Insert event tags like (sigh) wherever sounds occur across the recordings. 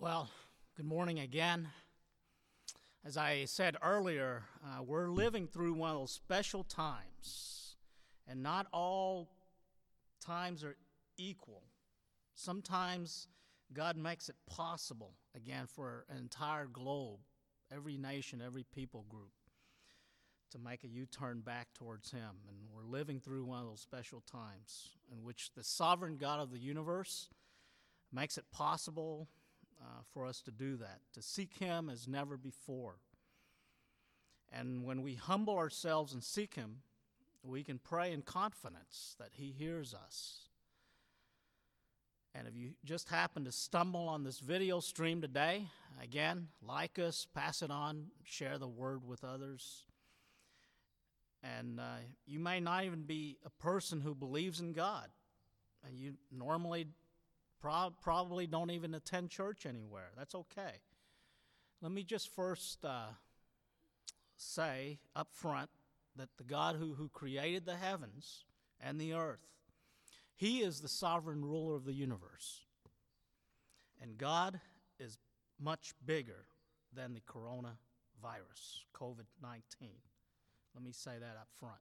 Well, good morning again. As I said earlier, uh, we're living through one of those special times, and not all times are equal. Sometimes God makes it possible, again, for an entire globe, every nation, every people group, to make a U turn back towards Him. And we're living through one of those special times in which the sovereign God of the universe makes it possible uh, for us to do that, to seek Him as never before. And when we humble ourselves and seek Him, we can pray in confidence that He hears us. And if you just happen to stumble on this video stream today, again, like us, pass it on, share the word with others. And uh, you may not even be a person who believes in God. And you normally Pro- probably don't even attend church anywhere. That's okay. Let me just first uh, say up front that the God who, who created the heavens and the earth, He is the sovereign ruler of the universe. And God is much bigger than the coronavirus, COVID 19. Let me say that up front.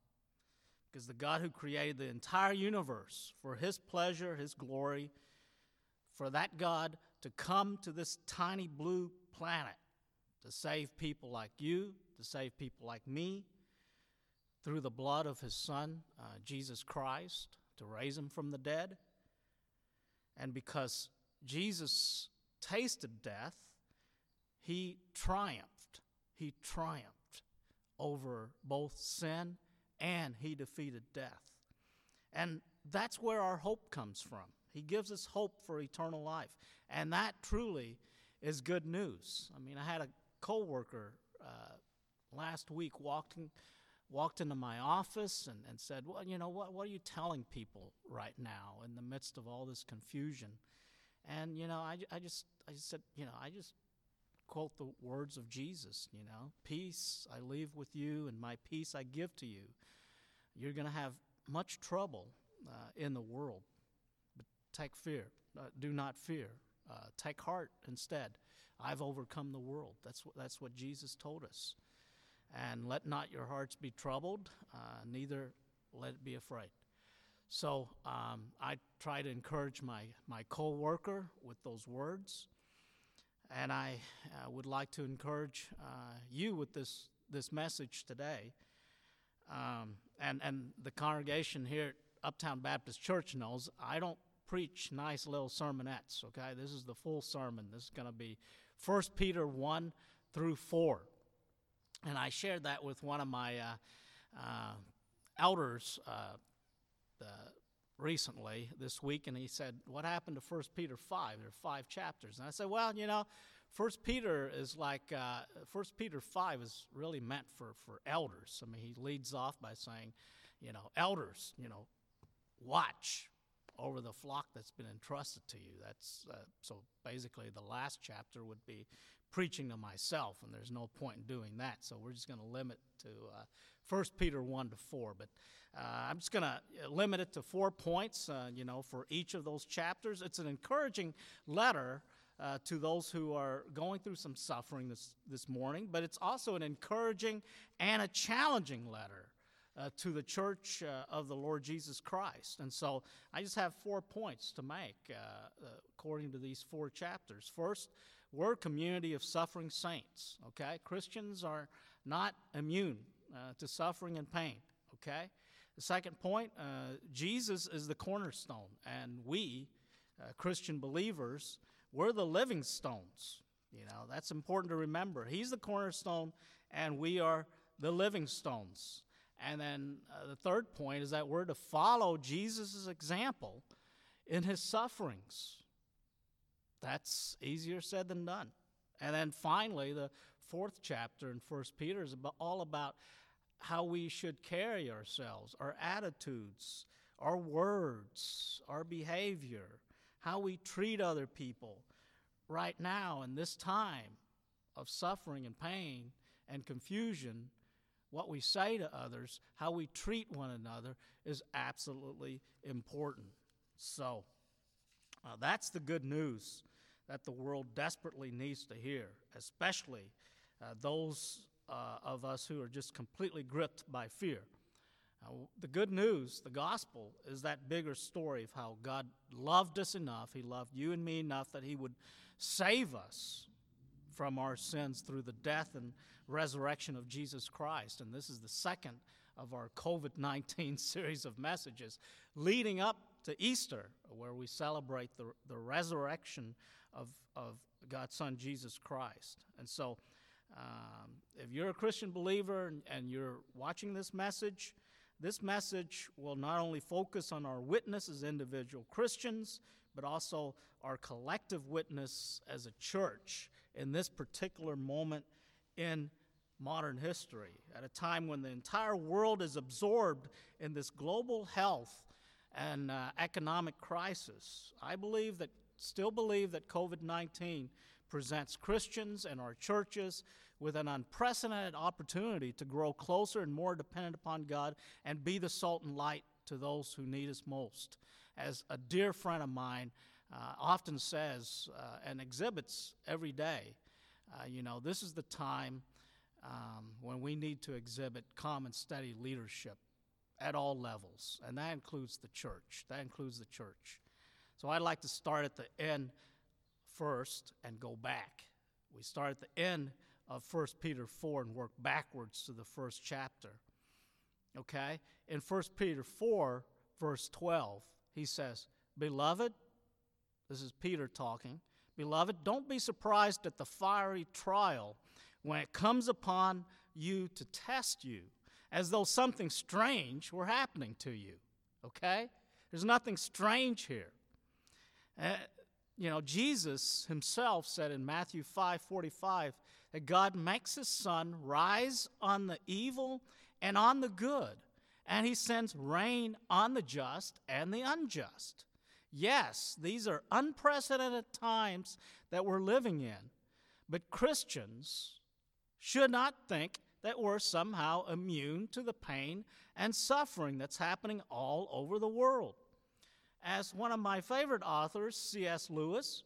Because the God who created the entire universe for His pleasure, His glory, for that God to come to this tiny blue planet to save people like you, to save people like me, through the blood of his Son, uh, Jesus Christ, to raise him from the dead. And because Jesus tasted death, he triumphed. He triumphed over both sin and he defeated death. And that's where our hope comes from. He gives us hope for eternal life. And that truly is good news. I mean, I had a coworker uh, last week walked, walked into my office and, and said, Well, you know, what, what are you telling people right now in the midst of all this confusion? And, you know, I, I, just, I just said, you know, I just quote the words of Jesus, you know, peace I leave with you and my peace I give to you. You're going to have much trouble uh, in the world take fear. Uh, do not fear. Uh, take heart instead. I've overcome the world. That's what, that's what Jesus told us. And let not your hearts be troubled, uh, neither let it be afraid. So um, I try to encourage my, my co worker with those words. And I uh, would like to encourage uh, you with this, this message today. Um, and, and the congregation here at Uptown Baptist Church knows I don't preach nice little sermonettes, okay? This is the full sermon. This is going to be 1 Peter 1 through 4. And I shared that with one of my uh, uh, elders uh, recently this week, and he said, What happened to 1 Peter 5? There are five chapters. And I said, Well, you know, First Peter is like uh, First Peter five is really meant for for elders. I mean, he leads off by saying, you know, elders, you know, watch, over the flock that's been entrusted to you. That's uh, so basically the last chapter would be preaching to myself, and there's no point in doing that. So we're just going to limit to uh, 1 Peter 1 to 4. But uh, I'm just going to limit it to four points, uh, you know, for each of those chapters. It's an encouraging letter. Uh, to those who are going through some suffering this, this morning, but it's also an encouraging and a challenging letter uh, to the church uh, of the Lord Jesus Christ. And so I just have four points to make uh, uh, according to these four chapters. First, we're a community of suffering saints, okay? Christians are not immune uh, to suffering and pain, okay? The second point, Jesus is the cornerstone, and we, Christian believers, we're the living stones. You know, that's important to remember. He's the cornerstone, and we are the living stones. And then uh, the third point is that we're to follow Jesus' example in his sufferings. That's easier said than done. And then finally, the fourth chapter in First Peter is about, all about how we should carry ourselves, our attitudes, our words, our behavior, how we treat other people right now in this time of suffering and pain and confusion what we say to others, how we treat one another is absolutely important. So, uh, that's the good news that the world desperately needs to hear, especially uh, those uh, of us who are just completely gripped by fear. the good news, the gospel, is that bigger story of how God loved us enough, He loved you and me enough that He would save us from our sins through the death and resurrection of Jesus Christ. And this is the second of our COVID 19 (laughs) series of messages leading up to Easter, where we celebrate the, the resurrection of, of God's Son, Jesus Christ. And so, um, if you're a Christian believer and, and you're watching this message, this message will not only focus on our witness as individual Christians, but also our collective witness as a church in this particular moment in modern history, at a time when the entire world is absorbed in this global health and uh, economic crisis. I believe that, still believe that COVID 19 presents Christians and our churches with an unprecedented opportunity to grow closer and more dependent upon God and be the salt and light to those who need us most. As a dear friend of mine uh, often says uh, and exhibits every day, uh, you know, this is the time um, when we need to exhibit calm and steady leadership at all levels, and that includes the church. That includes the church. So I'd like to start at the end first and go back. We start at the end of 1 Peter 4 and work backwards to the first chapter. Okay? In 1 Peter 4, verse 12, he says, Beloved, this is Peter talking, Beloved, don't be surprised at the fiery trial when it comes upon you to test you, as though something strange were happening to you. Okay? There's nothing strange here. Uh, you know, Jesus himself said in Matthew 5 45 that God makes his sun rise on the evil and on the good, and he sends rain on the just and the unjust. Yes, these are unprecedented times that we're living in, but Christians should not think that we're somehow immune to the pain and suffering that's happening all over the world. As one of my favorite authors, C.S. Lewis,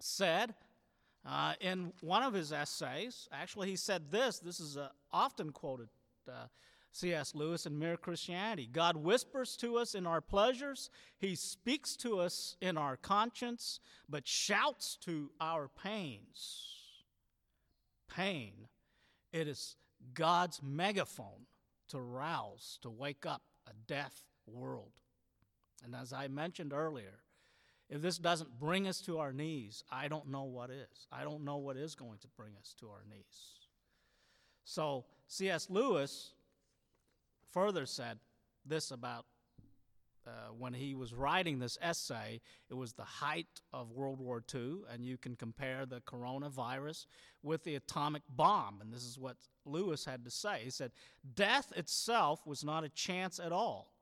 said uh, in one of his essays, actually, he said this this is a often quoted uh, C.S. Lewis in Mere Christianity. God whispers to us in our pleasures, He speaks to us in our conscience, but shouts to our pains. Pain. It is God's megaphone to rouse, to wake up a deaf world. And as I mentioned earlier, if this doesn't bring us to our knees, I don't know what is. I don't know what is going to bring us to our knees. So, C.S. Lewis further said this about uh, when he was writing this essay, it was the height of World War II, and you can compare the coronavirus with the atomic bomb. And this is what Lewis had to say. He said, Death itself was not a chance at all,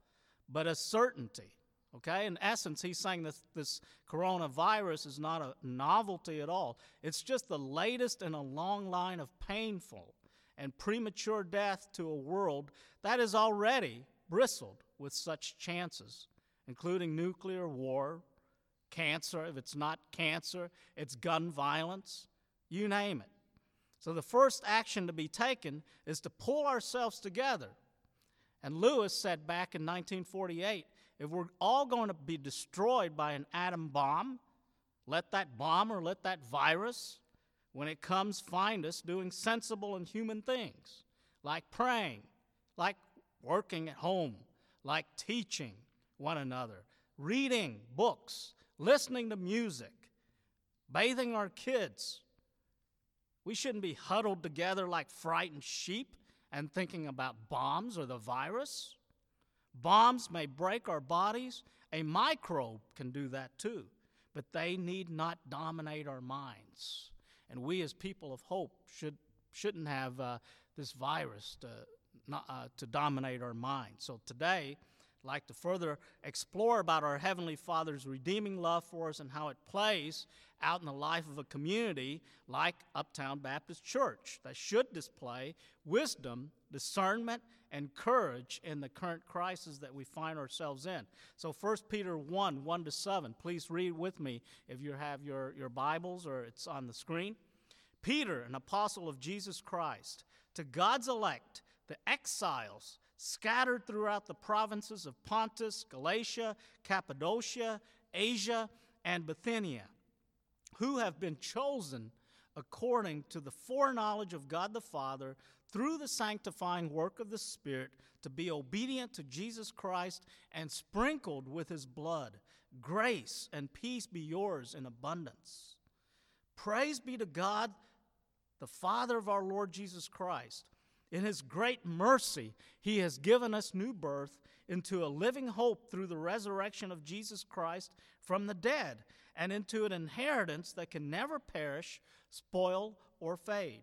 but a certainty. Okay, in essence, he's saying that this coronavirus is not a novelty at all. It's just the latest in a long line of painful and premature death to a world that is already bristled with such chances, including nuclear war, cancer, if it's not cancer, it's gun violence, you name it. So the first action to be taken is to pull ourselves together. And Lewis said back in 1948 if we're all going to be destroyed by an atom bomb, let that bomb or let that virus when it comes, find us doing sensible and human things, like praying, like working at home, like teaching one another, reading books, listening to music, bathing our kids. We shouldn't be huddled together like frightened sheep and thinking about bombs or the virus. Bombs may break our bodies, a microbe can do that too, but they need not dominate our minds. And we, as people of hope, should, shouldn't have uh, this virus to, not, uh, to dominate our minds. So today, I'd like to further explore about our Heavenly Father's redeeming love for us and how it plays out in the life of a community like Uptown Baptist Church that should display wisdom, discernment, and courage in the current crisis that we find ourselves in. So 1 Peter 1 1 to 7. Please read with me if you have your, your Bibles or it's on the screen. Peter, an apostle of Jesus Christ, to God's elect, the exiles scattered throughout the provinces of Pontus, Galatia, Cappadocia, Asia, and Bithynia, who have been chosen according to the foreknowledge of God the Father through the sanctifying work of the Spirit to be obedient to Jesus Christ and sprinkled with his blood. Grace and peace be yours in abundance. Praise be to God, the Father of our Lord Jesus Christ in His great mercy, He has given us new birth into a living hope through the resurrection of Jesus Christ from the dead, and into an inheritance that can never perish, spoil, or fade.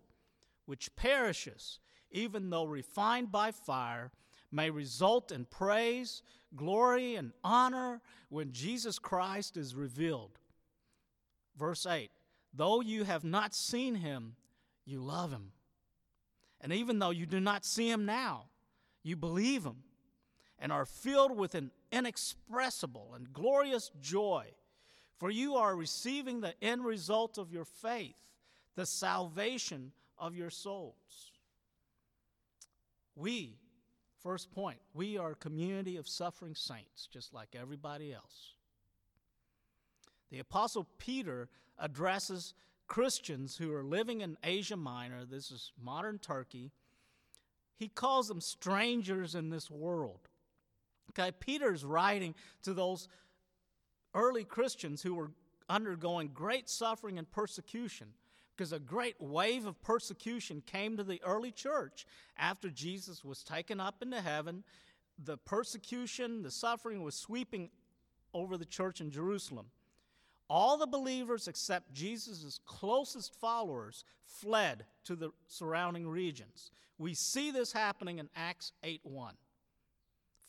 which perishes, even though refined by fire, may result in praise, glory, and honor when Jesus Christ is revealed. Verse 8 Though you have not seen him, you love him. And even though you do not see him now, you believe him and are filled with an inexpressible and glorious joy, for you are receiving the end result of your faith, the salvation of your souls. We, first point, we are a community of suffering saints, just like everybody else. The Apostle Peter addresses Christians who are living in Asia Minor, this is modern Turkey, he calls them strangers in this world. Okay, Peter's writing to those early Christians who were undergoing great suffering and persecution because a great wave of persecution came to the early church after Jesus was taken up into heaven. The persecution, the suffering was sweeping over the church in Jerusalem all the believers except Jesus' closest followers fled to the surrounding regions. We see this happening in Acts 8 1,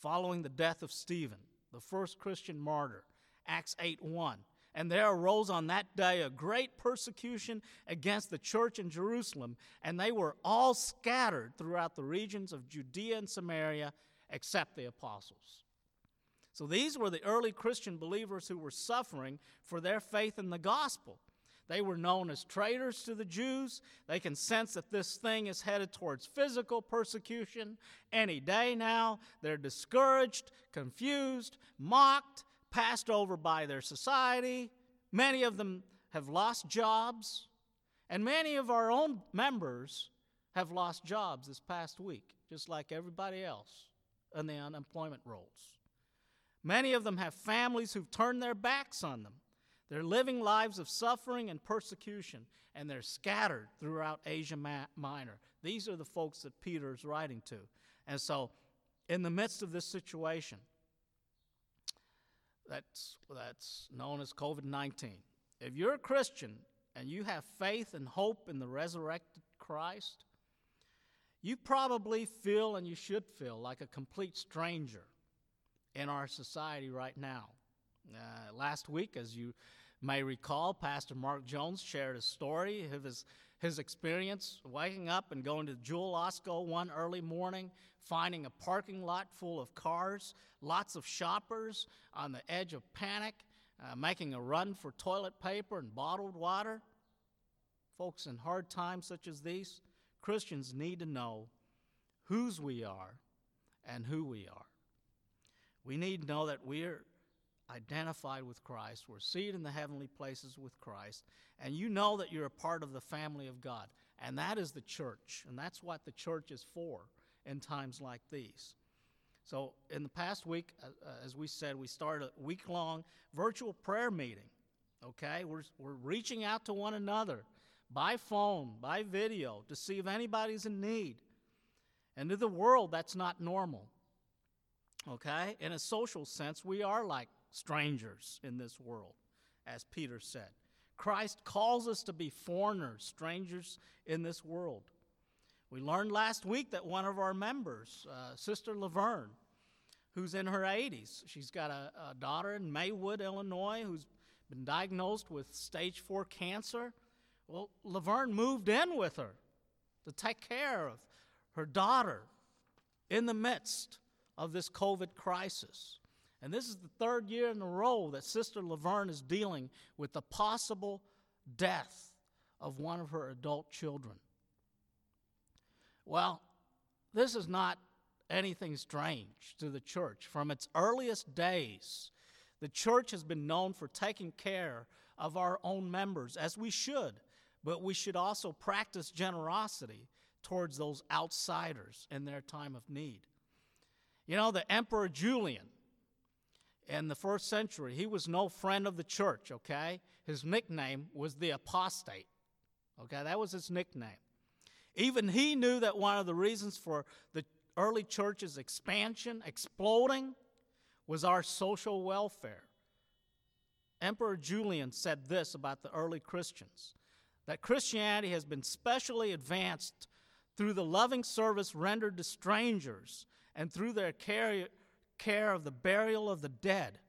following the death of Stephen, the first Christian martyr. Acts 8 1. And there arose on that day a great persecution against the church in Jerusalem, and they were all scattered throughout the regions of Judea and Samaria, except the apostles. So these were the early Christian believers who were suffering for their faith in the gospel. They were known as traitors to the Jews. They can sense that this thing is headed towards physical persecution any day now. They're discouraged, confused, mocked, passed over by their society. Many of them have lost jobs. And many of our own members have lost jobs this past week, just like everybody else in the unemployment rolls. Many of them have families who've turned their backs on them. They're living lives of suffering and persecution, and they're scattered throughout Asia Minor. These are the folks that Peter is writing to. And so, in the midst of this situation, that's, that's known as COVID 19, if you're a Christian and you have faith and hope in the resurrected Christ, you probably feel and you should feel like a complete stranger in our society right now. Uh, last week, as you may recall, Pastor Mark Jones shared a story of his, his experience waking up and going to Jewel Osco one early morning, finding a parking lot full of cars, lots of shoppers on the edge of panic, uh, making a run for toilet paper and bottled water. Folks, in hard times such as these, Christians need to know whose we are and who we are. We need to know that we're identified with Christ. We're seated in the heavenly places with Christ. And you know that you're a part of the family of God. And that is the church. And that's what the church is for in times like these. So, in the past week, uh, uh, as we said, we started a week long virtual prayer meeting. Okay? We're, we're reaching out to one another by phone, by video, to see if anybody's in need. And to the world, that's not normal. Okay? In a social sense, we are like strangers in this world, as Peter said. Christ calls us to be foreigners, strangers in this world. We learned last week that one of our members, uh, Sister Laverne, who's in her 80s, she's got a, a daughter in Maywood, Illinois, who's been diagnosed with stage four cancer. Well, Laverne moved in with her to take care of her daughter in the midst of this COVID crisis. And this is the third year in a row that Sister Laverne is dealing with the possible death of one of her adult children. Well, this is not anything strange to the church. From its earliest days, the church has been known for taking care of our own members, as we should, but we should also practice generosity towards those outsiders in their time of need. You know, the Emperor Julian in the first century, he was no friend of the church, okay? His nickname was the apostate, okay? That was his nickname. Even he knew that one of the reasons for the early church's expansion, exploding, was our social welfare. Emperor Julian said this about the early Christians that Christianity has been specially advanced through the loving service rendered to strangers and through their care, care of the burial of the dead.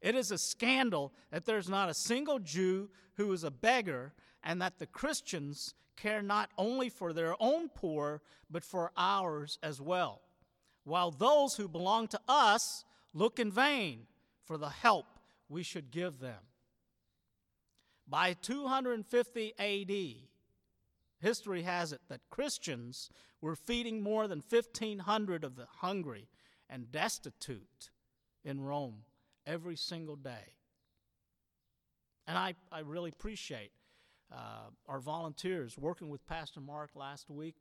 It is a scandal that there's not a single Jew who is a beggar and that the Christians care not only for their own poor, but for ours as well, while those who belong to us look in vain for the help we should give them. By 250 AD, history has it that Christians were feeding more than 1,500 of the hungry and destitute in Rome every single day. And I, I really appreciate uh, our volunteers working with Pastor Mark last week.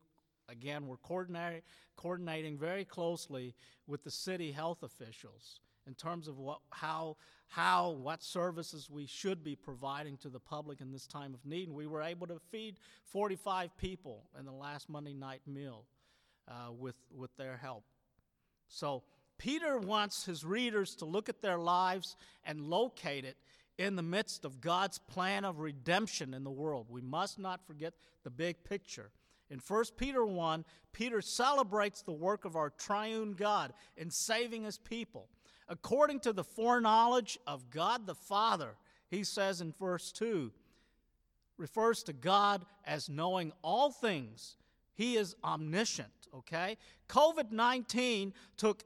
Again, we're coordinating, coordinating very closely with the city health officials in terms of what, how, how, what services we should be providing to the public in this time of need. And we were able to feed 45 people in the last Monday night meal uh, with, with their help. So, Peter wants his readers to look at their lives and locate it in the midst of God's plan of redemption in the world. We must not forget the big picture. In 1 Peter 1, Peter celebrates the work of our triune God in saving his people. According to the foreknowledge of God the Father, he says in verse 2, refers to God as knowing all things. He is omniscient, okay? COVID 19 took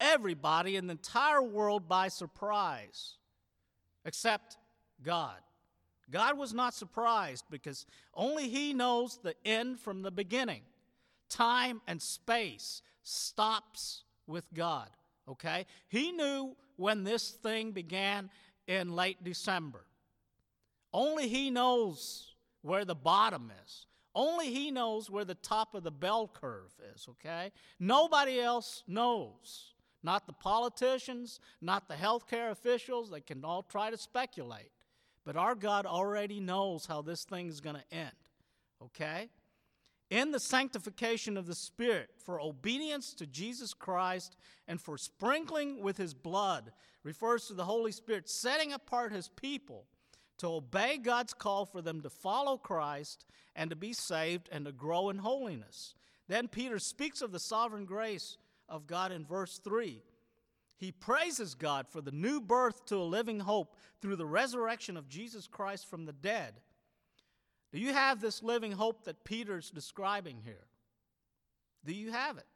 everybody in the entire world by surprise, except God. God was not surprised because only He knows the end from the beginning. Time and space stops with God okay? He knew when this thing began in late December. Only he knows where the bottom is. Only he knows where the top of the bell curve is, okay? Nobody else knows. Not the politicians, not the healthcare officials. They can all try to speculate. But our God already knows how this thing is going to end, okay? in the sanctification of the Spirit for obedience to Jesus Christ and for sprinkling with his blood refers to the Holy Spirit setting apart his people to obey God's call for them to follow Christ and to be saved and to grow in holiness. Then Peter speaks of the sovereign grace of God in verse 3. He praises God for the new birth to a living hope through the resurrection of Jesus Christ from the dead do you have this living hope that Peter's describing here? Do you have it?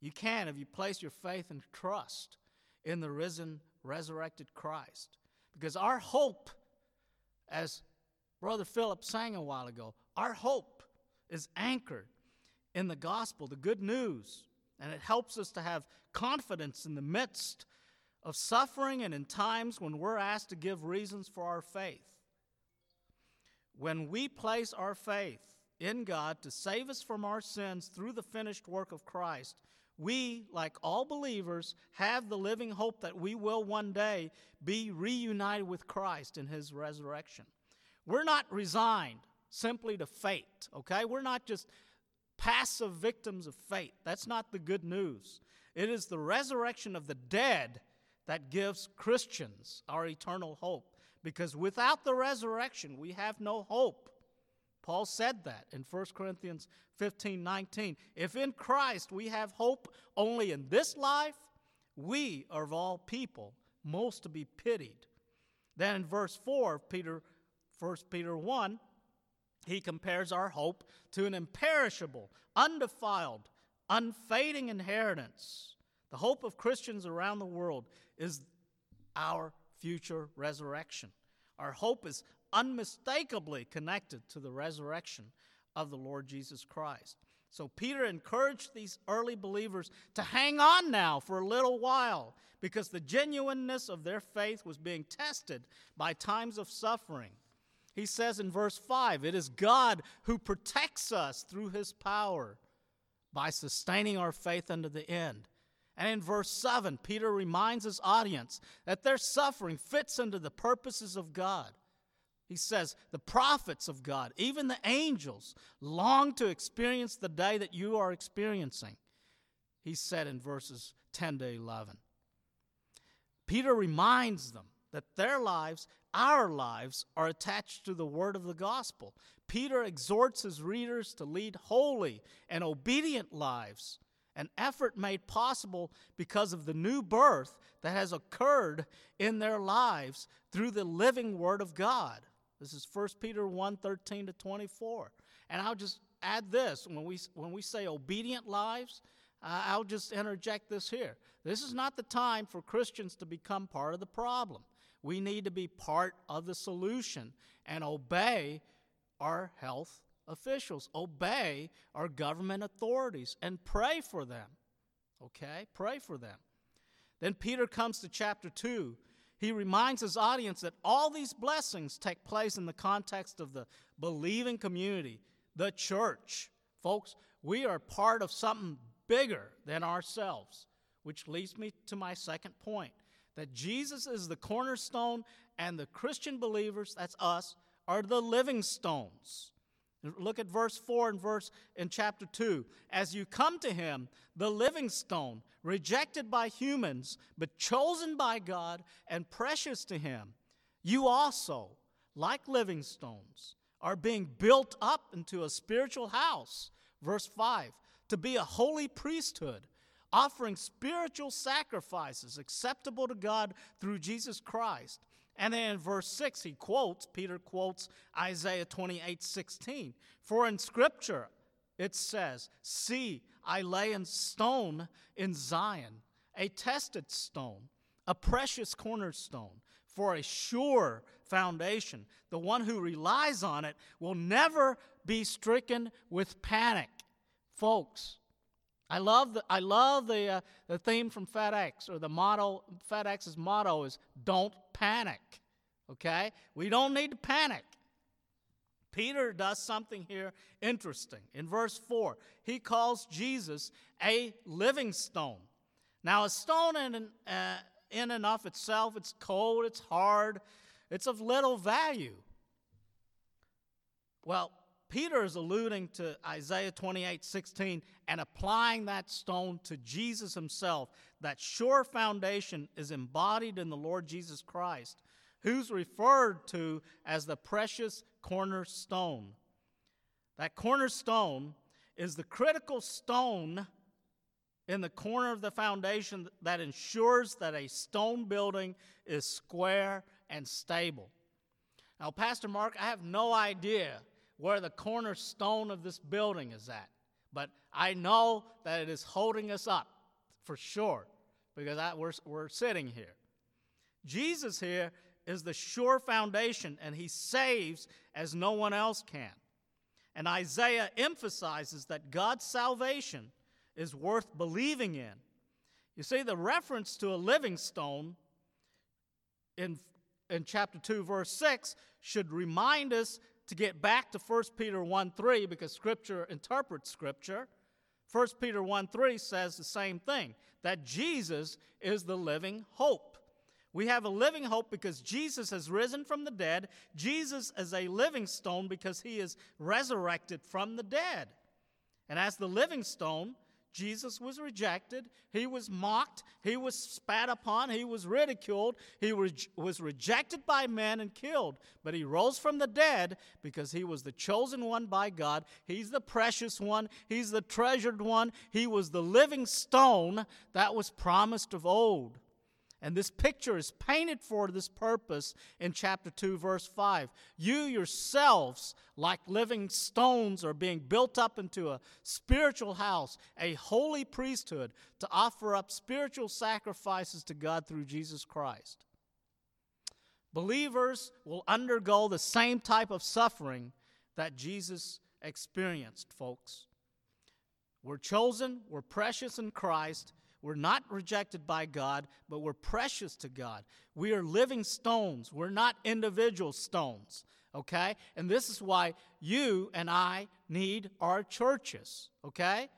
You can if you place your faith and trust in the risen, resurrected Christ. Because our hope, as Brother Philip sang a while ago, our hope is anchored in the gospel, the good news, and it helps us to have confidence in the midst of suffering and in times when we're asked to give reasons for our faith. When we place our faith in God to save us from our sins through the finished work of Christ, we, like all believers, have the living hope that we will one day be reunited with Christ in his resurrection. We're not resigned simply to fate, okay? We're not just passive victims of fate. That's not the good news. It is the resurrection of the dead that gives Christians our eternal hope. Because without the resurrection, we have no hope. Paul said that in 1 Corinthians 15 19. If in Christ we have hope only in this life, we are of all people most to be pitied. Then in verse 4 of Peter, 1 Peter 1, he compares our hope to an imperishable, undefiled, unfading inheritance. The hope of Christians around the world is our future resurrection. Our hope is unmistakably connected to the resurrection of the Lord Jesus Christ. So Peter encouraged these early believers to hang on now for a little while because the genuineness of their faith was being tested by times of suffering. He says in verse 5 it is God who protects us through his power by sustaining our faith unto the end. And in verse 7, Peter reminds his audience that their suffering fits into the purposes of God. He says, The prophets of God, even the angels, long to experience the day that you are experiencing. He said in verses 10 to 11. Peter reminds them that their lives, our lives, are attached to the word of the gospel. Peter exhorts his readers to lead holy and obedient lives, an effort made possible because of the new birth that has occurred in their lives through the living word of God. This is 1 Peter 1 13 to 24. And I'll just add this when we, when we say obedient lives, uh, I'll just interject this here. This is not the time for Christians to become part of the problem. We need to be part of the solution and obey our health officials, obey our government authorities, and pray for them. Okay? Pray for them. Then Peter comes to chapter 2 he reminds his audience that all these blessings take place in the context of the believing community, the church. Folks, we are part of something bigger than ourselves, which leads me to my second point that Jesus is the cornerstone and the Christian believers, that's us, are the living stones. Look at verse 4 and verse in chapter 2. As you come to him, the living stone, rejected by humans, but chosen by God and precious to him, you also, like living stones, are being built up into a spiritual house. Verse 5 to be a holy priesthood, offering spiritual sacrifices acceptable to God through Jesus Christ. And then in verse 6, he quotes, Peter quotes Isaiah 28 16. For in Scripture it says, See, I lay in stone in Zion, a tested stone, a precious cornerstone, for a sure foundation. The one who relies on it will never be stricken with panic. Folks, I love the, I love the, uh, the theme from FedEx, or the motto, FedEx's motto is don't panic. Okay? We don't need to panic. Peter does something here interesting. In verse 4, he calls Jesus a living stone. Now, a stone in, uh, in and of itself, it's cold, it's hard, it's of little value. Well, Peter is alluding to Isaiah 28 16 and applying that stone to Jesus himself. That sure foundation is embodied in the Lord Jesus Christ, who's referred to as the precious cornerstone. That cornerstone is the critical stone in the corner of the foundation that ensures that a stone building is square and stable. Now, Pastor Mark, I have no idea where the cornerstone of this building is at. But I know that it is holding us up for sure because I, we're, we're sitting here. Jesus here is the sure foundation, and he saves as no one else can. And Isaiah emphasizes that God's salvation is worth believing in. You see, the reference to a living stone in, in chapter 2, verse 6, should remind us to get back to 1 Peter 1 3 because Scripture interprets Scripture. 1 Peter 1 3 says the same thing that Jesus is the living hope. We have a living hope because Jesus has risen from the dead. Jesus is a living stone because he is resurrected from the dead. And as the living stone, Jesus was rejected. He was mocked. He was spat upon. He was ridiculed. He was, rejected by men and killed. But he rose from the dead because he was the chosen one by God. He's the precious one. He's the treasured one. He was the living stone that was promised of old. And this picture is painted for this purpose in chapter 2, verse 5. You yourselves, like living stones, are being built up into a spiritual house, a holy priesthood, to offer up spiritual sacrifices to God through Jesus Christ. Believers will undergo the same type of suffering that Jesus experienced, folks. We're chosen, we're precious in Christ we're not rejected by God, but we're precious to God. We are living stones. We're not individual stones, okay? And this is why you and I need our churches, okay?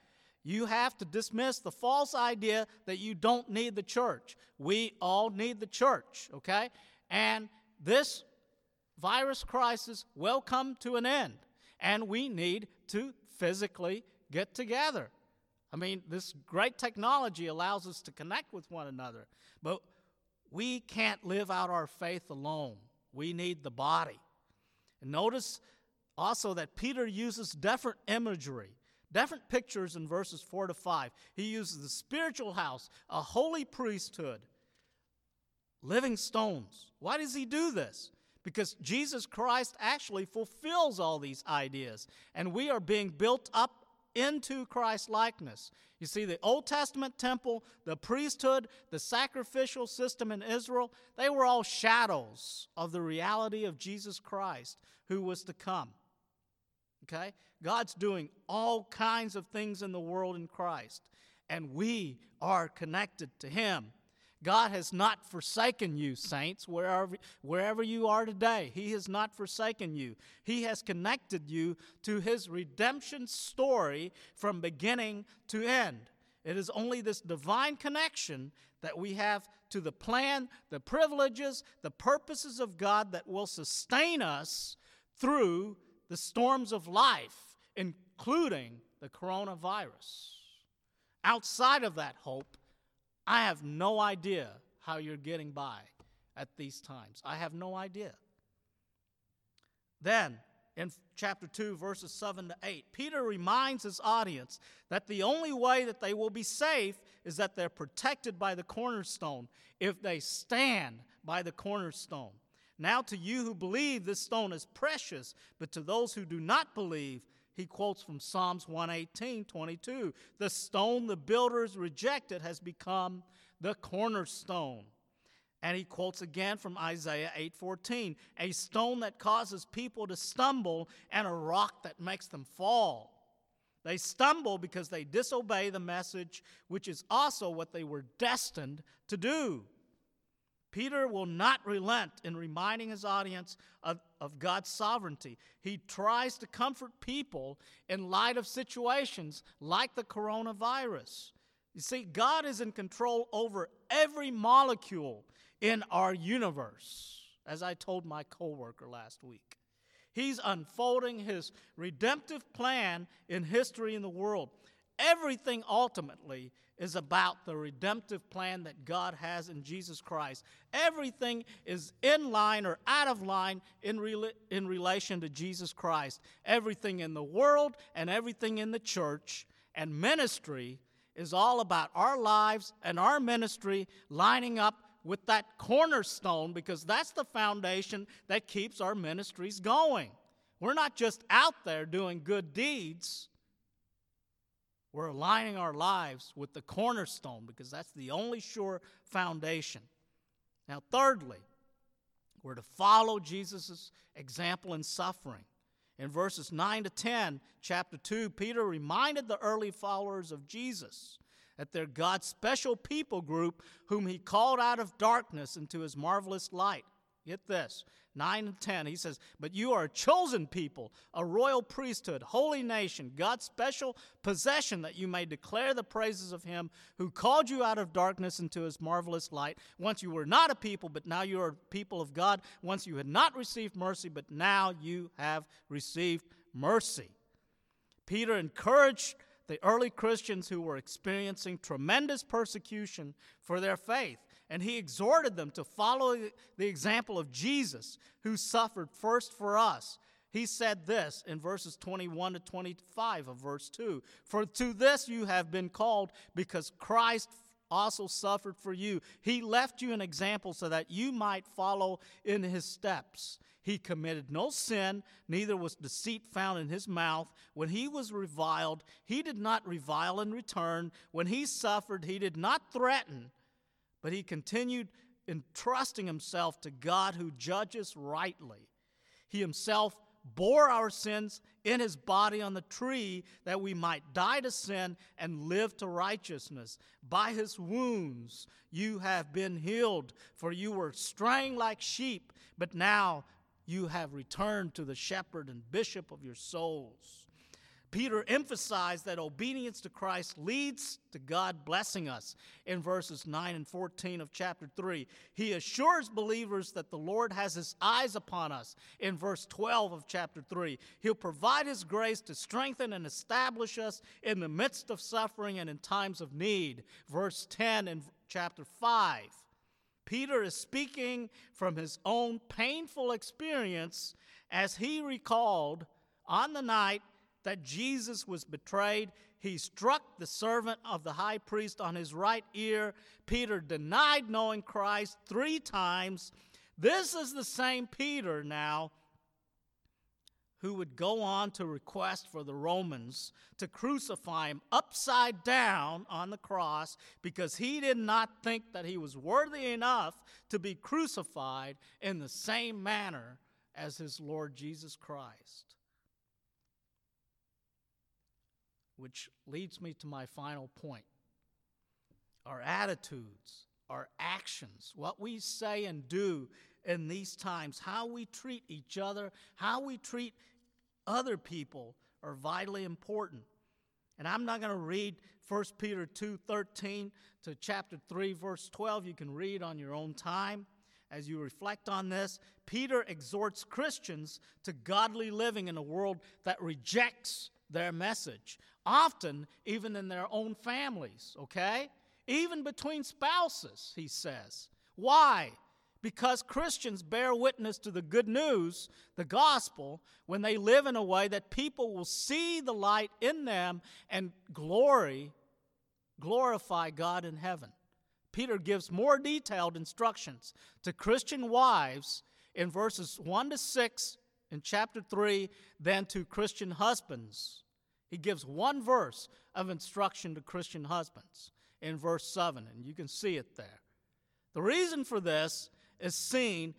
You have to dismiss the false idea that you don't need the church. We all need the church, okay? And this virus crisis will come to an end, and we need to physically get together. I mean, this great technology allows us to connect with one another, but we can't live out our faith alone. We need the body. And notice also that Peter uses different imagery, different pictures in verses 4 to 5. He uses the spiritual house, a holy priesthood, living stones. Why does he do this? Because Jesus Christ actually fulfills all these ideas, and we are being built up into Christ likeness. You see, the Old Testament temple, the priesthood, the sacrificial system in Israel, they were all shadows of the reality of Jesus Christ who was to come. Okay? God's doing all kinds of things in the world in Christ, and we are connected to Him. God has not forsaken you, saints, wherever, wherever you are today. He has not forsaken you. He has connected you to His redemption story from beginning to end. It is only this divine connection that we have to the plan, the privileges, the purposes of God that will sustain us through the storms of life, including the coronavirus. Outside of that hope, I have no idea how you're getting by at these times. I have no idea. Then, in chapter 2, verses 7 to 8, Peter reminds his audience that the only way that they will be safe is that they're protected by the cornerstone if they stand by the cornerstone. Now, to you who believe, this stone is precious, but to those who do not believe, he quotes from Psalms 118 22. The stone the builders rejected has become the cornerstone. And he quotes again from Isaiah 8:14, a stone that causes people to stumble and a rock that makes them fall. They stumble because they disobey the message, which is also what they were destined to do. Peter will not relent in reminding his audience of, of, God's sovereignty. He tries to comfort people in light of situations like the coronavirus. You see, God is in control over every molecule in our universe, as I told my coworker last week. He's unfolding his redemptive plan in history in the world. Everything ultimately is about the redemptive plan that God has in Jesus Christ. Everything is in line or out of line in, re- in relation to Jesus Christ. Everything in the world and everything in the church and ministry is all about our lives and our ministry lining up with that cornerstone because that's the foundation that keeps our ministries going. We're not just out there doing good deeds we're aligning our lives with the cornerstone because that's the only sure foundation. Now, thirdly, we're to follow Jesus' example in suffering. In verses 9 to 10, chapter 2, Peter reminded the early followers of Jesus that they're God's special people group whom he called out of darkness into his marvelous light. Get this 9 and 10, he says, But you are a chosen people, a royal priesthood, holy nation, God's special possession, that you may declare the praises of him who called you out of darkness into his marvelous light. Once you were not a people, but now you are people of God. Once you had not received mercy, but now you have received mercy. Peter encouraged the early Christians who were experiencing tremendous persecution for their faith. And he exhorted them to follow the example of Jesus, who suffered first for us. He said this in verses 21 to 25 of verse 2 For to this you have been called, because Christ also suffered for you. He left you an example so that you might follow in his steps. He committed no sin, neither was deceit found in his mouth. When he was reviled, he did not revile in return. When he suffered, he did not threaten, but he continued entrusting himself to God who judges rightly. He himself bore our sins in his body on the tree that we might die to sin and live to righteousness. By his wounds you have been healed, for you were straying like sheep, but now you have returned to the shepherd and bishop of your souls. Peter emphasized that obedience to Christ leads to God blessing us in verses 9 and 14 of chapter 3. He assures believers that the Lord has his eyes upon us in verse 12 of chapter 3. He'll provide his grace to strengthen and establish us in the midst of suffering and in times of need. Verse 10 in chapter 5. Peter is speaking from his own painful experience as he recalled on the night that Jesus was betrayed. He struck the servant of the high priest on his right ear. Peter denied knowing Christ three times. This is the same Peter now who would go on to request for the Romans to crucify him upside down on the cross because he did not think that he was worthy enough to be crucified in the same manner as his Lord Jesus Christ. Which leads me to my final point. Our attitudes, our actions, what we say and do in these times. How we treat each other, how we treat other people are vitally important. And I'm not going to read 1 Peter 2:13 to chapter 3 verse 12. You can read on your own time as you reflect on this. Peter exhorts Christians to godly living in a world that rejects their message, often even in their own families, okay? Even between spouses, he says. Why? because Christians bear witness to the good news, the gospel, when they live in a way that people will see the light in them and glory, glorify God in heaven. Peter gives more detailed instructions to Christian wives in verses 1 to 6 in chapter 3 than to Christian husbands. He gives one verse of instruction to Christian husbands in verse 7, and you can see it there. The reason for this is seen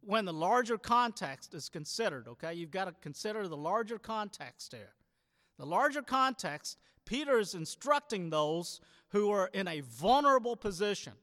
when the larger context is considered, okay? You've got to consider the larger context here. The larger context, Peter is instructing those who are in a vulnerable position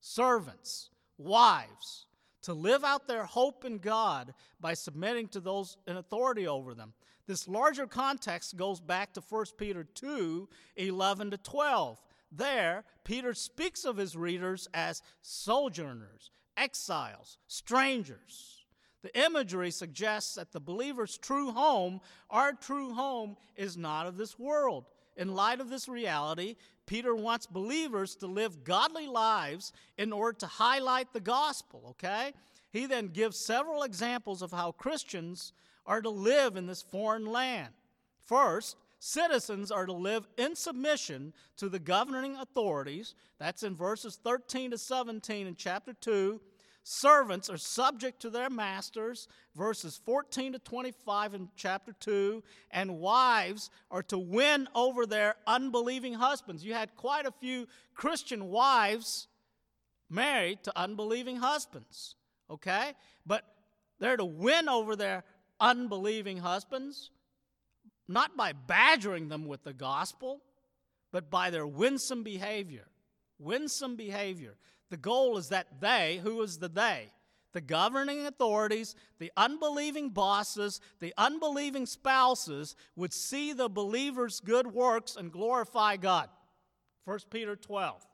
servants, wives to live out their hope in God by submitting to those in authority over them. This larger context goes back to 1 Peter 2 11 to 12. There, Peter speaks of his readers as sojourners, exiles, strangers. The imagery suggests that the believer's true home, our true home, is not of this world. In light of this reality, Peter wants believers to live godly lives in order to highlight the gospel, okay? He then gives several examples of how Christians are to live in this foreign land. First, citizens are to live in submission to the governing authorities. That's in verses 13 to 17 in chapter 2. Servants are subject to their masters, verses 14 to 25 in chapter 2. And wives are to win over their unbelieving husbands. You had quite a few Christian wives married to unbelieving husbands, okay? But they're to win over their unbelieving husbands not by badgering them with the gospel, but by their winsome behavior. Winsome behavior. The goal is that they, who is the they? the governing authorities, the unbelieving bosses, the unbelieving spouses would see the believer's good works and glorify God. 1 Peter 12.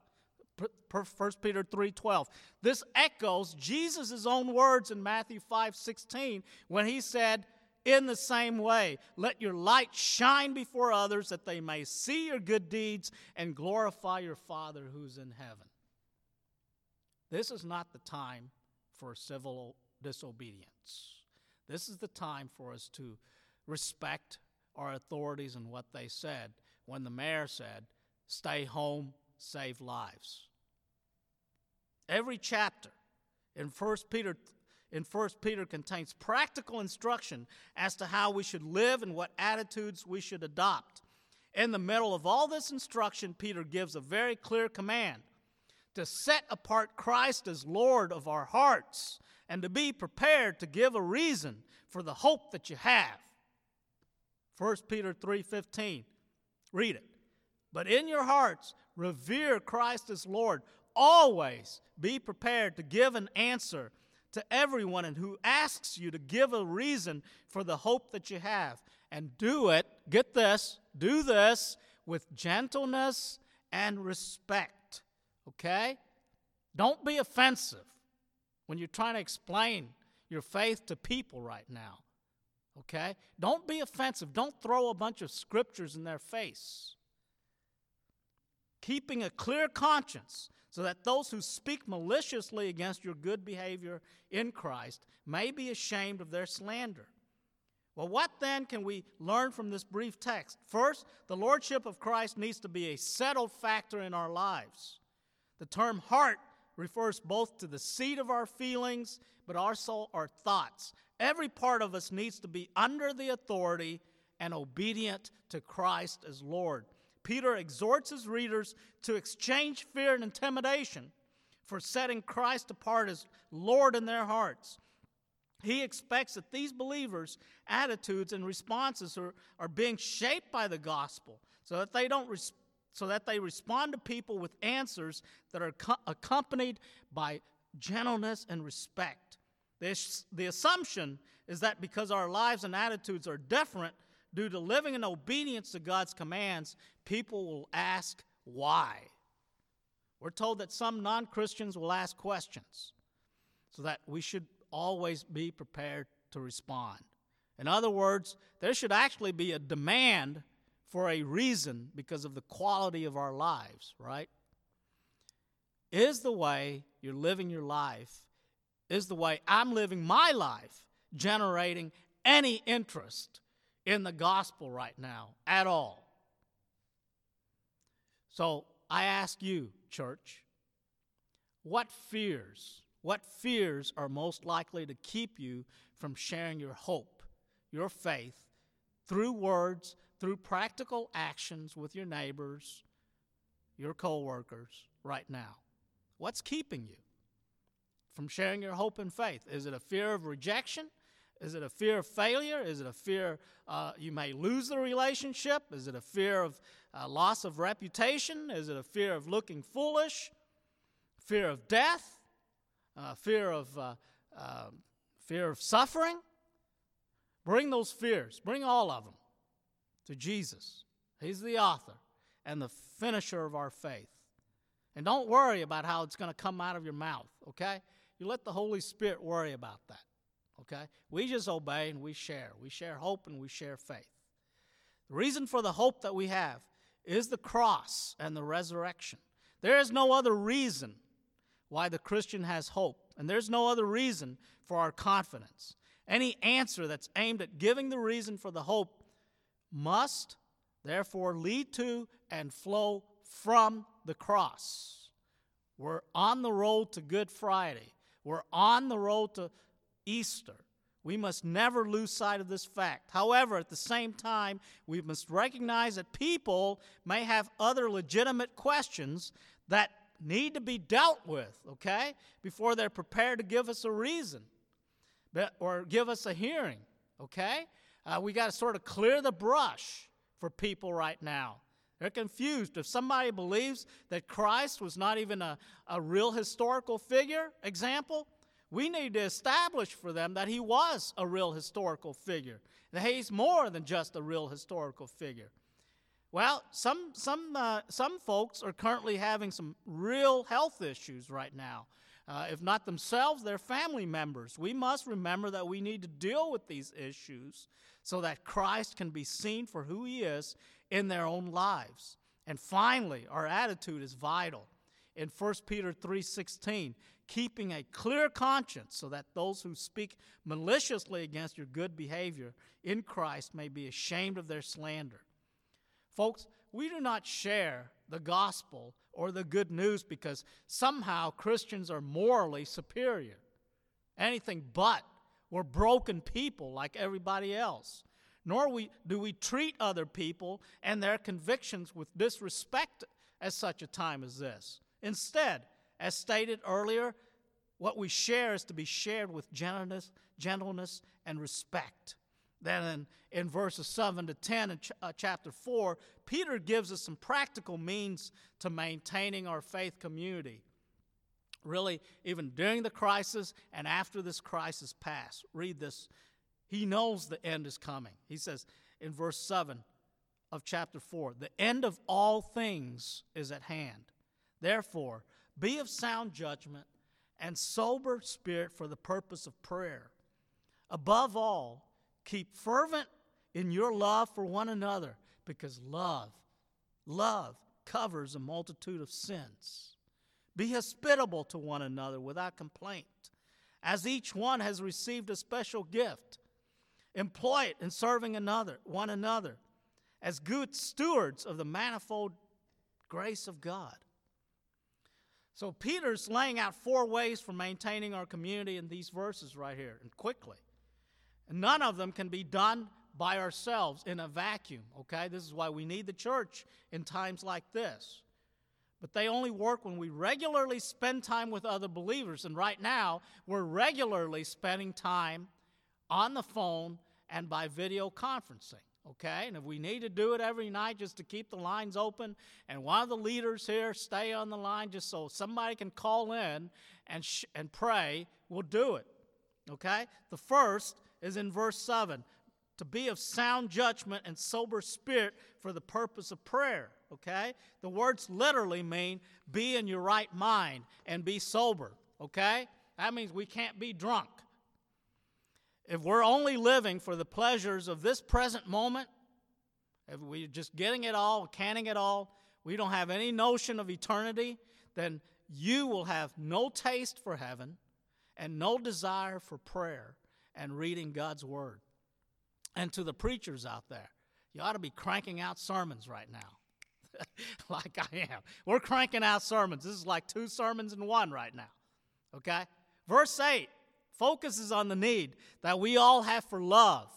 1 Peter 3:12. This echoes Jesus' own words in Matthew 5:16 when he said, "In the same way, let your light shine before others that they may see your good deeds and glorify your Father who's in heaven." This is not the time for civil disobedience. This is the time for us to respect our authorities and what they said when the mayor said, Stay home, save lives. Every chapter in 1 Peter in 1 Peter contains practical instruction as to how we should live and what attitudes we should adopt. In the middle of all this instruction, Peter gives a very clear command to set apart Christ as Lord of our hearts and to be prepared to give a reason for the hope that you have. 1 Peter 3:15. Read it. But in your hearts revere Christ as Lord. Always be prepared to give an answer to everyone and who asks you to give a reason for the hope that you have. And do it, get this, do this with gentleness and respect Okay? Don't be offensive when you're trying to explain your faith to people right now. Okay? Don't be offensive. Don't throw a bunch of scriptures in their face. Keeping a clear conscience so that those who speak maliciously against your good behavior in Christ may be ashamed of their slander. Well, what then can we learn from this brief text? First, the Lordship of Christ needs to be a settled factor in our lives. The term heart refers both to the seat of our feelings, but also our thoughts. Every part of us needs to be under the authority and obedient to Christ as Lord. Peter exhorts his readers to exchange fear and intimidation for setting Christ apart as Lord in their hearts. He expects that these believers' attitudes and responses are, are being shaped by the gospel so that they don't res- so that they respond to people with answers that are co- accompanied by gentleness and respect. The, the assumption is that because our lives and attitudes are different due to living in obedience to God's commands, people will ask why. We're told that some non Christians will ask questions, so that we should always be prepared to respond. In other words, there should actually be a demand for a reason because of the quality of our lives, right? Is the way you're living your life, is the way I'm living my life generating any interest in the gospel right now at all? So I ask you, church, what fears, what fears are most likely to keep you from sharing your hope, your faith, through words through practical actions with your neighbors, your coworkers right now? What's keeping you from sharing your hope and faith? Is it a fear of rejection? Is it a fear of failure? Is it a fear uh, you may lose the relationship? Is it a fear of uh, loss of reputation? Is it a fear of looking foolish? Fear of death? Uh, fear of uh, um, fear of suffering? Bring those fears. Bring all of them to Jesus. He's the author and the finisher of our faith. And don't worry about how it's going to come out of your mouth, okay? You let the Holy Spirit worry about that, okay? We just obey and we share. We share hope and we share faith. The reason for the hope that we have is the cross and the resurrection. There is no other reason why the Christian has hope, and there's no other reason for our confidence. Any answer that's aimed at giving the reason for the hope must therefore lead to and flow from the cross. We're on the road to Good Friday. We're on the road to Easter. We must never lose sight of this fact. However, at the same time, we must recognize that people may have other legitimate questions that need to be dealt with, okay, before they're prepared to give us a reason or give us a hearing, okay? Uh, we got to sort of clear the brush for people right now. They're confused. If somebody believes that Christ was not even a, a real historical figure, example, we need to establish for them that he was a real historical figure, that he's more than just a real historical figure. Well, some, some, uh, some folks are currently having some real health issues right now. Uh, if not themselves, their family members. We must remember that we need to deal with these issues so that Christ can be seen for who he is in their own lives. And finally, our attitude is vital. In 1 Peter 3:16, keeping a clear conscience so that those who speak maliciously against your good behavior in Christ may be ashamed of their slander. Folks, we do not share the gospel or the good news because somehow Christians are morally superior. Anything but. We're broken people like everybody else. Nor we, do we treat other people and their convictions with disrespect at such a time as this. Instead, as stated earlier, what we share is to be shared with gentleness, gentleness and respect. Then in, in verses 7 to 10 in ch- uh, chapter 4, Peter gives us some practical means to maintaining our faith community. Really, even during the crisis and after this crisis passed. Read this. He knows the end is coming. He says in verse 7 of chapter 4 the end of all things is at hand. Therefore, be of sound judgment and sober spirit for the purpose of prayer. Above all, keep fervent in your love for one another because love, love covers a multitude of sins. Be hospitable to one another without complaint. As each one has received a special gift, employ it in serving another, one another, as good stewards of the manifold grace of God. So Peter's laying out four ways for maintaining our community in these verses right here, and quickly. And none of them can be done by ourselves in a vacuum, okay? This is why we need the church in times like this. But they only work when we regularly spend time with other believers. And right now, we're regularly spending time on the phone and by video conferencing okay? And if we need to do it every night just to keep the lines open, and one of the leaders here stay on the line just so somebody can call in and, sh- and pray, we'll do it, okay? The first is in verse 7 to be of sound judgment and sober spirit for the purpose of prayer, okay? The words literally mean be in your right mind and be sober, okay? That means we can't be drunk. If we're only living for the pleasures of this present moment, if we're just getting it all, canning it all, we don't have any notion of eternity, then you will have no taste for heaven and no desire for prayer and reading God's Word. And to the preachers out there, you ought to be cranking out sermons right now. (laughs) like I am. We're cranking out sermons. This is like two sermons in one right now. Okay? Verse 8 focuses on the need that we all have for love.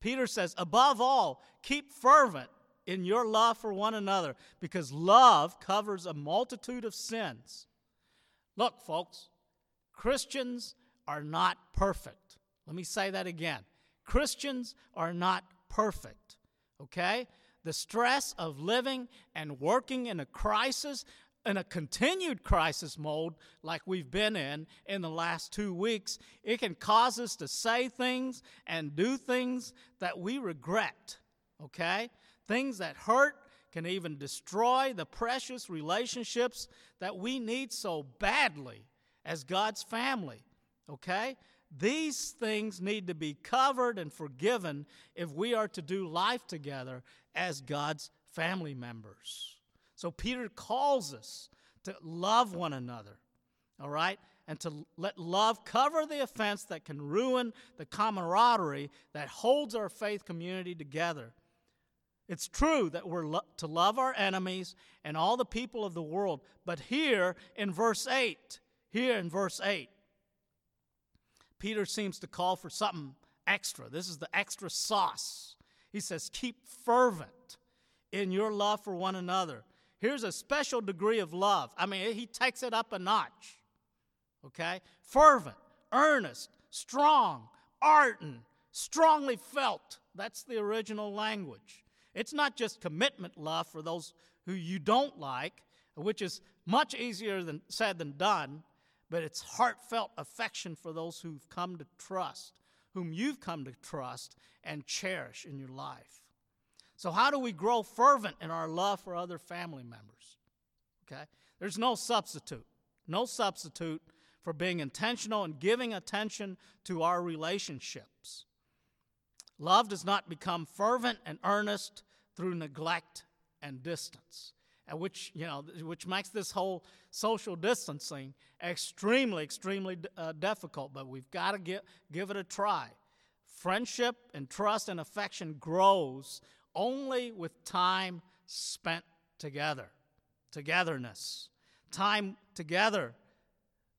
Peter says, above all, keep fervent in your love for one another because love covers a multitude of sins. Look, folks, Christians are not perfect. Let me say that again. Christians are not perfect, okay? The stress of living and working in a crisis in a continued crisis mode like we've been in in the last two weeks, it can cause us to say things and do things that we regret, okay? Things that hurt can even destroy the precious relationships that we need so badly as God's family, okay? These things need to be covered and forgiven if we are to do life together as God's family members. So Peter calls us to love one another, all right? And to let love cover the offense that can ruin the camaraderie that holds our faith community together. It's true that we're lo- to love our enemies and all the people of the world, but here in verse 8, here in verse 8, Peter seems to call for something extra. This is the extra sauce. He says, Keep fervent in your love for one another Here's a special degree of love. I mean, he takes it up a notch. Okay? Fervent, earnest, strong, ardent, strongly felt. That's the original language. It's not just commitment love for those who you don't like, which is much easier than said than done, but it's heartfelt affection for those who've come to trust, whom you've come to trust and cherish in your life. So, how do we grow fervent in our love for other family members? Okay? There's no substitute. No substitute for being intentional and giving attention to our relationships. Love does not become fervent and earnest through neglect and distance, which, you know, which makes this whole social distancing extremely, extremely uh, difficult, but we've got to give, give it a try. Friendship and trust and affection grows only with time spent together, togetherness. Time together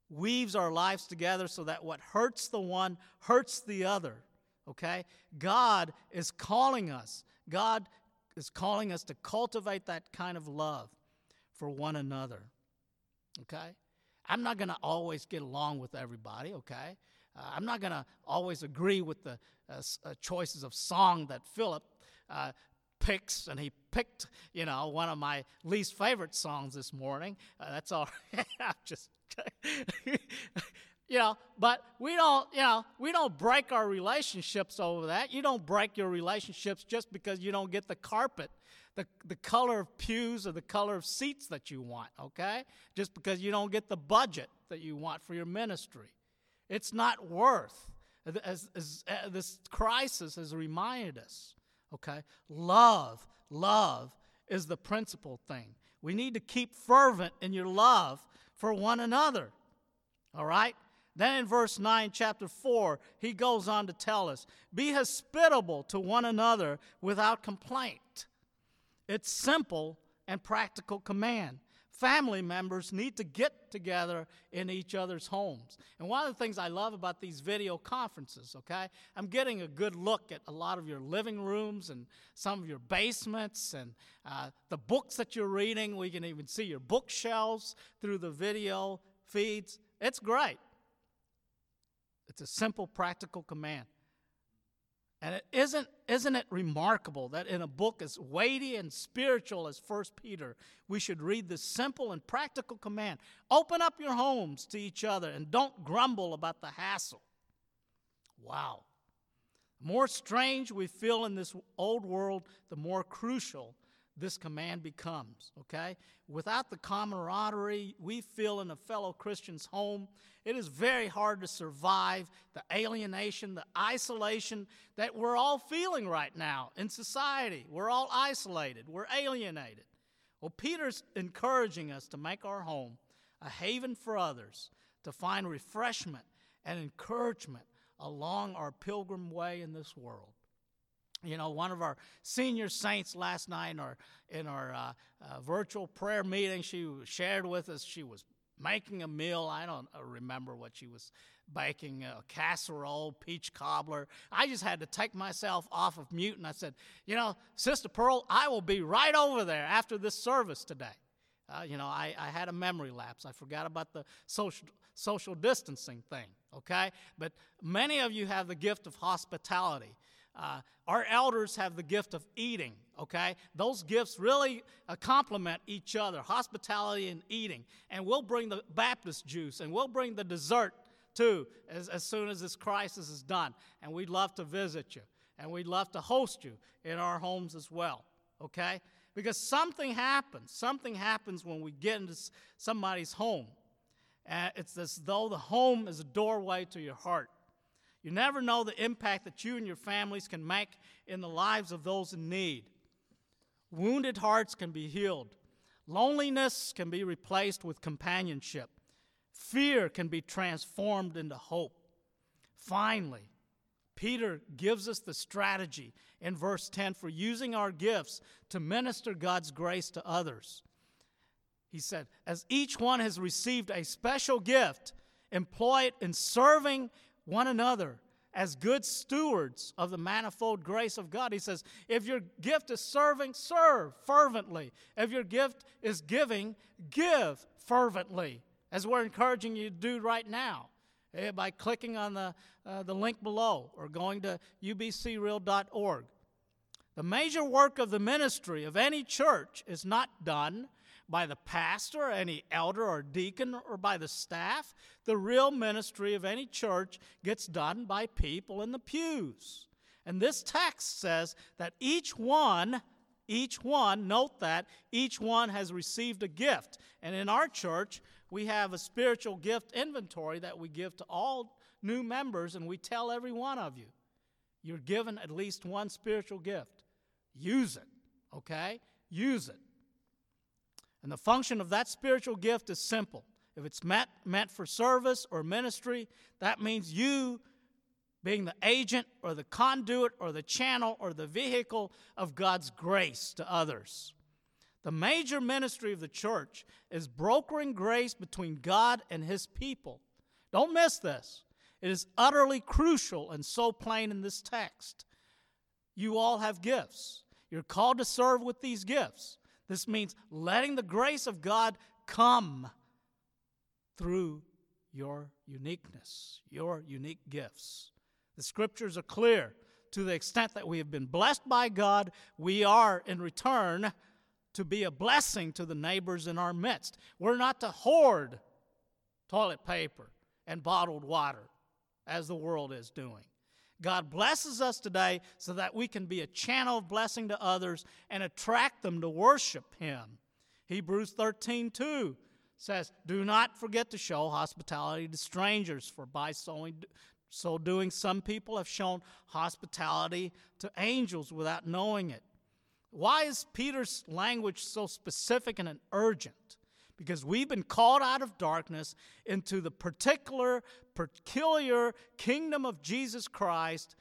weaves our lives together so that what hurts the one hurts the other. Okay? God is calling us. God is calling us to cultivate that kind of love for one another. Okay? I'm not going to always get along with everybody, okay? Uh, I'm not going to always agree with the uh, uh, choices of song that Philip uh, picks, and he picked, you know, one of my least favorite songs this morning. Uh, that's all. (laughs) I'm just (laughs) you know, but we don't, you know, we don't break our relationships over that. You don't break your relationships just because you don't get the carpet, the, the color of pews or the color of seats that you want, okay? Just because you don't get the budget that you want for your ministry. It's not worth, as, as, as uh, this crisis has reminded us, okay? Love, love is the principal thing. We need to keep fervent in your love for one another. All right? Then in verse 9, chapter 4, he goes on to tell us be hospitable to one another without complaint. It's simple and practical command family members need to get together in each other's homes. And one of the things I love about these video conferences, okay, I'm getting a good look at a lot of your living rooms and some of your basements and uh, the books that you're reading. We can even see your bookshelves through the video feeds. It's great. It's a simple, practical command. And it isn't, isn't it remarkable that in a book as weighty and spiritual as 1 Peter, we should read this simple and practical command open up your homes to each other and don't grumble about the hassle. Wow. The more strange we feel in this old world, the more crucial this command becomes, okay? Without the camaraderie we feel in a fellow Christian's home, it is very hard to survive the alienation, the isolation that we're all feeling right now in society. We're all isolated, we're alienated. Well, Peter's encouraging us to make our home a haven for others, to find refreshment and encouragement along our pilgrim way in this world. You know, one of our senior saints last night in our, in our uh, uh, virtual prayer meeting, she shared with us she was making a meal. I don't uh, remember what she was baking a casserole, peach cobbler. I just had to take myself off of mute and I said, You know, Sister Pearl, I will be right over there after this service today. Uh, you know, I, I had a memory lapse. I forgot about the social, social distancing thing, okay? But many of you have the gift of hospitality. Uh, our elders have the gift of eating, okay? Those gifts really uh, complement each other hospitality and eating. And we'll bring the Baptist juice and we'll bring the dessert too as, as soon as this crisis is done. And we'd love to visit you and we'd love to host you in our homes as well, okay? Because something happens. Something happens when we get into somebody's home. And it's as though the home is a doorway to your heart. You never know the impact that you and your families can make in the lives of those in need. Wounded hearts can be healed. Loneliness can be replaced with companionship. Fear can be transformed into hope. Finally, Peter gives us the strategy in verse 10 for using our gifts to minister God's grace to others. He said, As each one has received a special gift, employ it in serving one another as good stewards of the manifold grace of God. He says, if your gift is serving, serve fervently. If your gift is giving, give fervently, as we're encouraging you to do right now eh, by clicking on the, uh, the link below or going to ubcreal.org. The major work of the ministry of any church is not done by the pastor, any elder or deacon, or by the staff. The real ministry of any church gets done by people in the pews. And this text says that each one, each one, note that, each one has received a gift. And in our church, we have a spiritual gift inventory that we give to all new members, and we tell every one of you you're given at least one spiritual gift. Use it, okay? Use it. And the function of that spiritual gift is simple. If it's meant, meant for service or ministry, that means you being the agent or the conduit or the channel or the vehicle of God's grace to others. The major ministry of the church is brokering grace between God and his people. Don't miss this. It is utterly crucial and so plain in this text. You all have gifts. You're called to serve with these gifts. This means letting the grace of God come through your uniqueness, your unique gifts. The scriptures are clear. To the extent that we have been blessed by God, we are in return to be a blessing to the neighbors in our midst. We're not to hoard toilet paper and bottled water as the world is doing. God blesses us today so that we can be a channel of blessing to others and attract them to worship Him. Hebrews 13 2 says, Do not forget to show hospitality to strangers, for by so, doing, some people have shown hospitality to angels without knowing it. Why is Peter's language so specific and urgent? Because we've been called out of darkness into the particular, peculiar kingdom of Jesus Christ.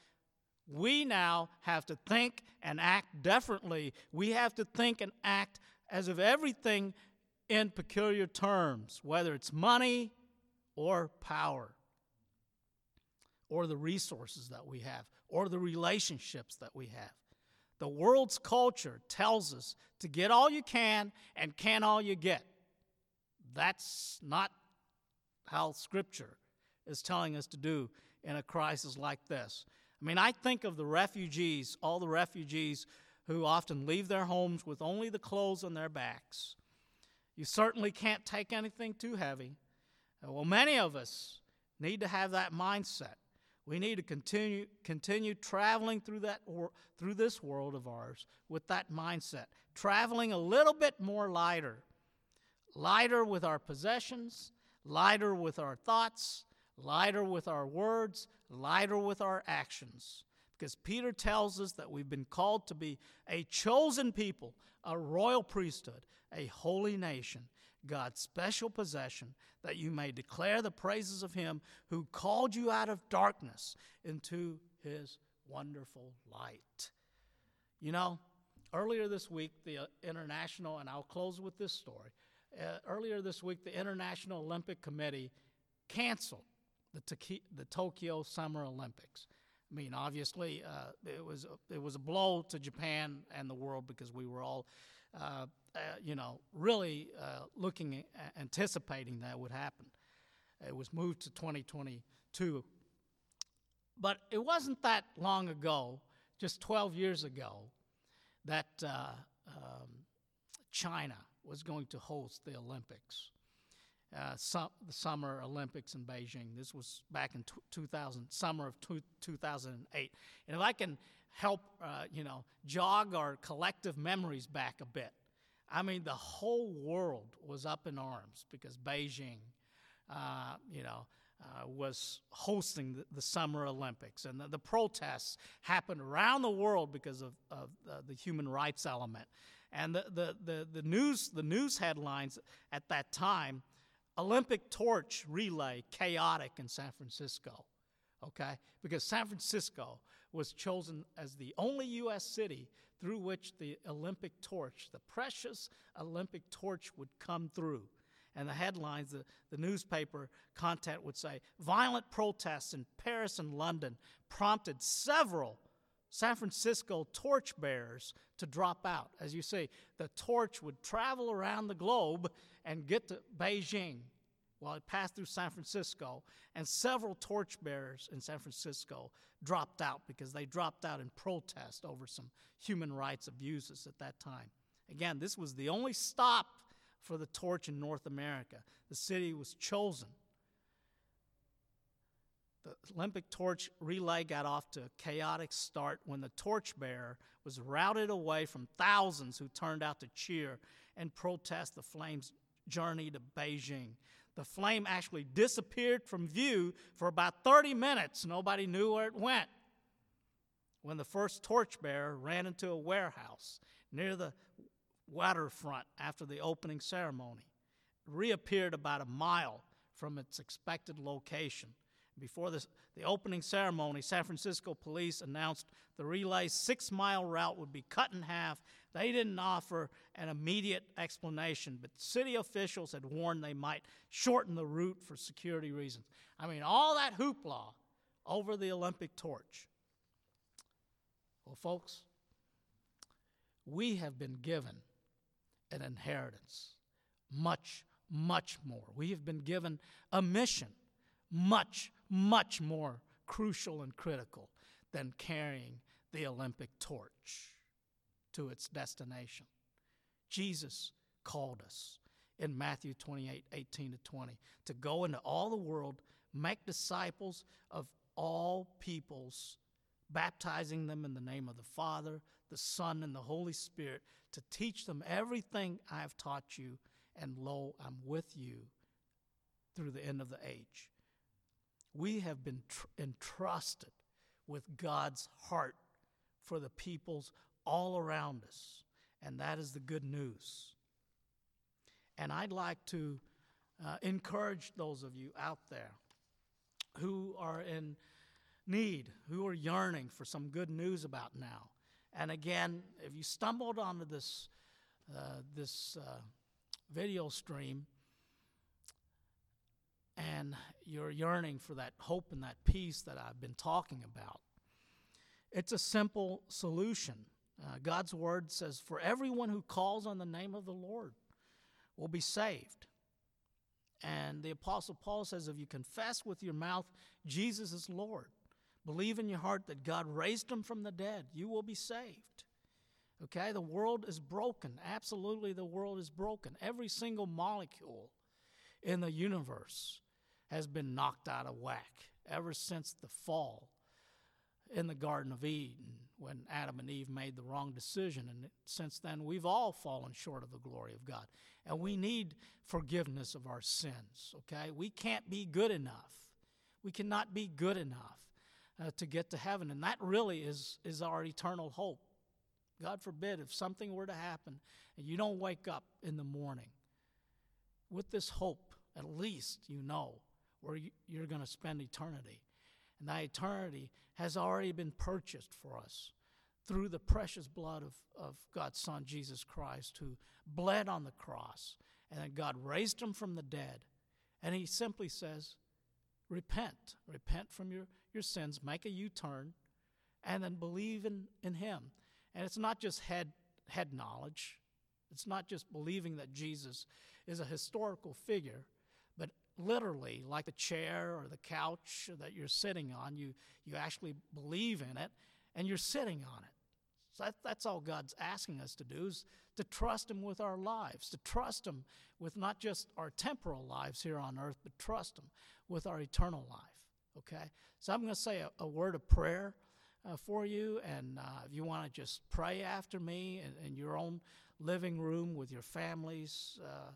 We now have to think and act differently. We have to think and act as if everything in peculiar terms, whether it's money or power, or the resources that we have, or the relationships that we have. The world's culture tells us to get all you can and can all you get. That's not how Scripture is telling us to do in a crisis like this. I mean, I think of the refugees, all the refugees who often leave their homes with only the clothes on their backs. You certainly can't take anything too heavy. Uh, well, many of us need to have that mindset. We need to continue, continue traveling through, that, or, through this world of ours with that mindset, traveling a little bit more lighter. Lighter with our possessions, lighter with our thoughts, lighter with our words, lighter with our actions. Because Peter tells us that we've been called to be a chosen people, a royal priesthood, a holy nation, God's special possession, that you may declare the praises of Him who called you out of darkness into His wonderful light. You know, earlier this week, the International, and I'll close with this story. Uh, earlier this week, the International Olympic Committee canceled the, the Tokyo Summer Olympics. I mean, obviously, uh, it was a, it was a blow to Japan and the world because we were all uh, uh, you know, really uh, looking, anticipating that would happen. It was moved to 2022. But it wasn't that long ago, just 12 years ago, that uh, um, China was going to host the Olympics. Uh, the Summer Olympics in Beijing. This was back in t- 2000, summer of t- 2008. And if I can help, uh, you know, jog our collective memories back a bit. I mean, the whole world was up in arms because Beijing, uh, you know, uh, was hosting the, the, Summer Olympics. And the, the, protests happened around the world because of, of uh, the human rights element. And the, the, the, the, news, the news headlines at that time Olympic torch relay chaotic in San Francisco. Okay? Because San Francisco was chosen as the only U.S. city through which the Olympic torch, the precious Olympic torch, would come through. And the headlines, the, the newspaper content would say violent protests in Paris and London prompted several San Francisco torchbearers to drop out. As you see, the torch would travel around the globe and get to Beijing while it passed through San Francisco, and several torchbearers in San Francisco dropped out because they dropped out in protest over some human rights abuses at that time. Again, this was the only stop for the torch in North America. The city was chosen. The Olympic torch relay got off to a chaotic start when the torchbearer was routed away from thousands who turned out to cheer and protest the flame's journey to Beijing. The flame actually disappeared from view for about 30 minutes. Nobody knew where it went. When the first torchbearer ran into a warehouse near the waterfront after the opening ceremony, it reappeared about a mile from its expected location. Before this, the opening ceremony, San Francisco police announced the relay's six mile route would be cut in half. They didn't offer an immediate explanation, but city officials had warned they might shorten the route for security reasons. I mean, all that hoopla over the Olympic torch. Well, folks, we have been given an inheritance, much, much more. We have been given a mission, much, much more crucial and critical than carrying the Olympic torch to its destination. Jesus called us in Matthew 28 18 to 20 to go into all the world, make disciples of all peoples, baptizing them in the name of the Father, the Son, and the Holy Spirit, to teach them everything I have taught you, and lo, I'm with you through the end of the age. We have been tr- entrusted with God's heart for the peoples all around us, and that is the good news. And I'd like to uh, encourage those of you out there who are in need, who are yearning for some good news about now. And again, if you stumbled onto this, uh, this uh, video stream and you're yearning for that hope and that peace that I've been talking about, it's a simple solution. Uh, God's word says, For everyone who calls on the name of the Lord will be saved. And the Apostle Paul says, If you confess with your mouth Jesus is Lord, believe in your heart that God raised him from the dead, you will be saved. Okay? The world is broken. Absolutely, the world is broken. Every single molecule in the universe has been knocked out of whack ever since the fall in the Garden of Eden when Adam and Eve made the wrong decision. And since then, we've all fallen short of the glory of God. And we need forgiveness of our sins, okay? We can't be good enough. We cannot be good enough uh, to get to heaven. And that really is, is our eternal hope. God forbid if something were to happen and you don't wake up in the morning with this hope, at least you know where you're going to spend eternity. And that eternity has already been purchased for us through the precious blood of, of God's Son, Jesus Christ, who bled on the cross. And then God raised him from the dead. And he simply says, Repent. Repent from your, your sins, make a U turn, and then believe in, in him. And it's not just head, head knowledge, it's not just believing that Jesus is a historical figure, literally, like the chair or the couch that you're sitting on, you, you actually believe in it and you're sitting on it. So that, that's all God's asking us to do is to trust Him with our lives, to trust Him with not just our temporal lives here on earth, but trust Him with our eternal life. Okay? So I'm going to say a, a, word of prayer uh, for you, and uh, if you want to just pray after me in, in, your own living room with your families, uh,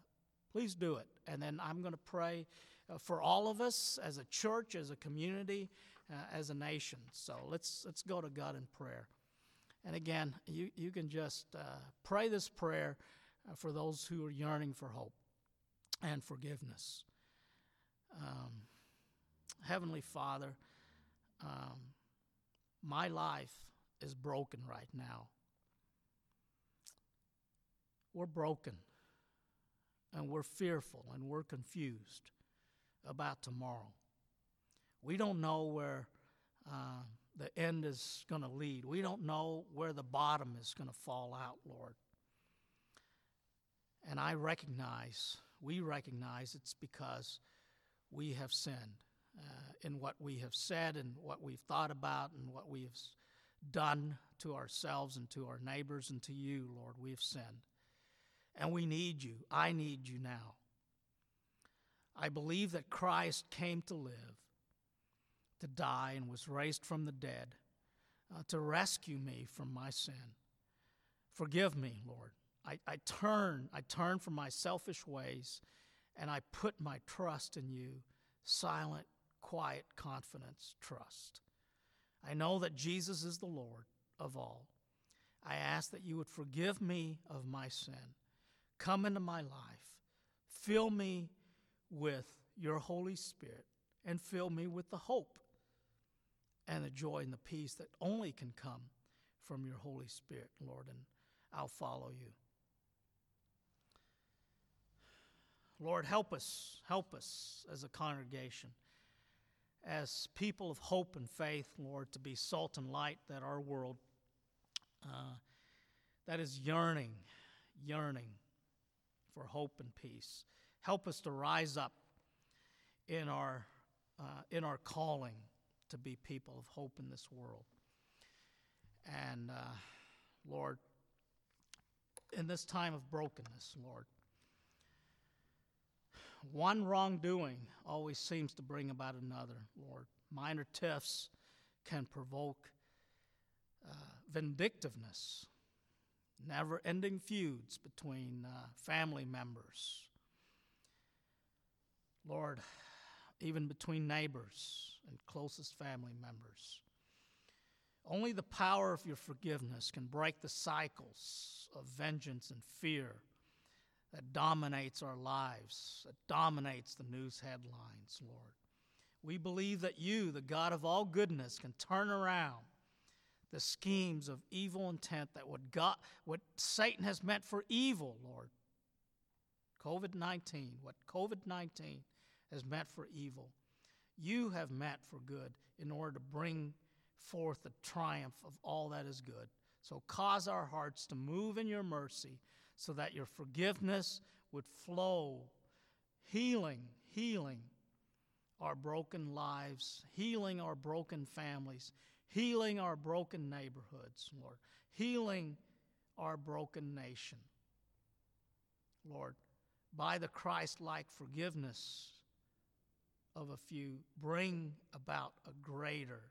please do it. And then I'm going to pray uh, for all of us as a church, as a community, uh, as a nation. So let's, let's go to God in prayer. And again, you, you can just uh, pray this prayer uh, for those who are yearning for hope and forgiveness. Um, Heavenly Father, um, my life is broken right now. We're broken and we're fearful and we're confused about tomorrow. We don't know where uh, the end is going to lead. We don't know where the bottom is going to fall out, Lord. And I recognize, we recognize it's because we have sinned uh, in what we have said and what we've thought about and what we have done to ourselves and to our neighbors and to you, Lord. We have sinned. And we need you. I need you now. I believe that Christ came to live, to die, and was raised from the dead uh, to rescue me from my sin. Forgive me, Lord. I, I turn, I turn from my selfish ways, and I put my trust in you. Silent, quiet confidence, trust. I know that Jesus is the Lord of all. I ask that you would forgive me of my sin. Come into my life. Fill me with your Holy Spirit and fill me with the hope and the joy and the peace that only can come from your Holy Spirit, Lord, and I'll follow you. Lord, help us, help us as a congregation, as people of hope and faith, Lord, to be salt and light that our world uh, that is yearning, yearning for hope and peace. Help us to rise up in our, uh, in our calling to be people of hope in this world. And uh, Lord, in this time of brokenness, Lord, one wrongdoing always seems to bring about another, Lord. Minor tiffs can provoke uh, vindictiveness, never ending feuds between uh, family members. Lord, even between neighbors and closest family members. Only the power of your forgiveness can break the cycles of vengeance and fear that dominates our lives, that dominates the news headlines, Lord. We believe that you, the God of all goodness, can turn around the schemes of evil intent that what God what Satan has meant for evil, Lord. COVID-19, what COVID-19 has meant for evil, you have meant for good in order to bring forth the triumph of all that is good. So cause our hearts to move in your mercy so that your forgiveness would flow, healing, healing our broken lives, healing our broken families, healing our broken neighborhoods, Lord, healing our broken nation. Lord, by the Christ like forgiveness of a few, bring about a greater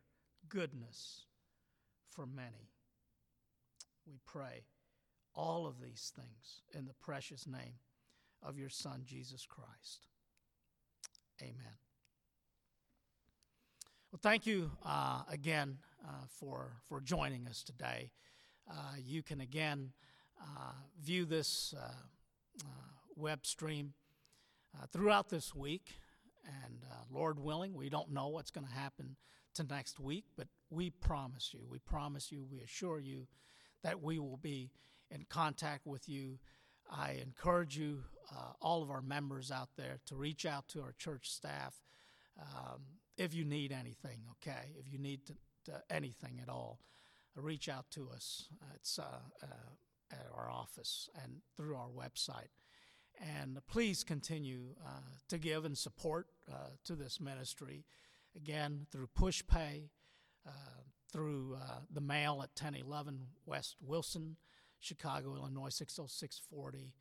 goodness for many. We pray all of these things in the precious name of your Son, Jesus Christ. Amen. Well, thank you uh, again uh, for, for joining us today. Uh, you can again uh, view this uh, uh, web stream throughout this week. And Lord willing, we don't know what's going to happen to next week, but we promise you, we promise you, we assure you that we will be in contact with you. I encourage you, uh, all of our members out there, to reach out to our church staff um, if you need anything, okay? If you need to, to anything at all, uh, reach out to us. It's uh, uh, at our office and through our website. And please continue uh, to give and support uh, to this ministry, again, through PushPay, uh, through the mail at 1011 West Wilson. Chicago, Illinois 60640,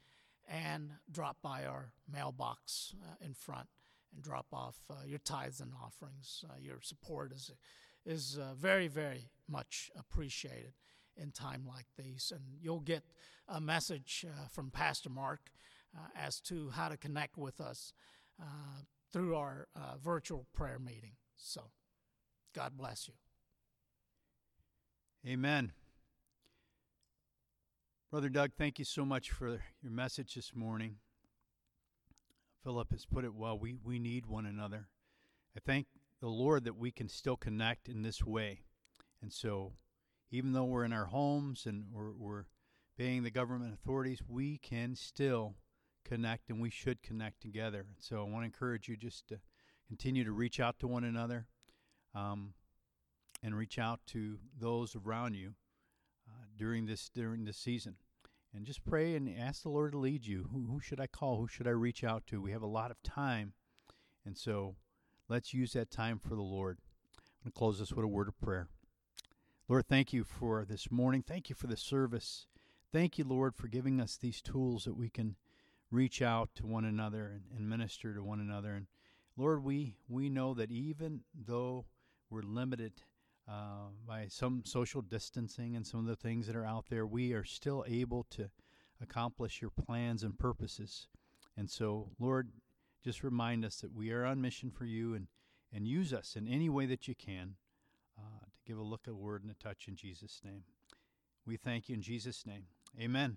and drop by our mailbox uh, in front and drop off uh, your tithes and offerings. Uh, your support is is uh, very, very much appreciated in time like these, and you'll get a message uh, from Pastor Mark uh, as to how to connect with us through our virtual prayer meeting. So, God bless you. Amen. Brother Doug, thank you so much for your message this morning. Philip has put it well. We, we need one another. I thank the Lord that we can still connect in this way. And so, even though we're in our homes and we're, we're obeying the government authorities, we can still connect and we should connect together. And so, I want to encourage you just to continue to reach out to one another um, and reach out to those around you uh, during this during this season and just pray and ask the Lord to lead you. Who, who should I call? Who should I reach out to? We have a lot of time, and so let's use that time for the Lord. I'm going to close this with a word of prayer. Lord, thank you for this morning. Thank you for the service. Thank you, Lord, for giving us these tools that we can reach out to one another and, and minister to one another. And Lord, we, we know that even though we're limited uh, by some social distancing and some of the things that are out there, we are still able to accomplish your plans and purposes. And so, Lord, just remind us that we are on mission for you and, and use us in any way that you can uh, to give a look, a word, and a touch in Jesus' name. We thank you in Jesus' name. Amen.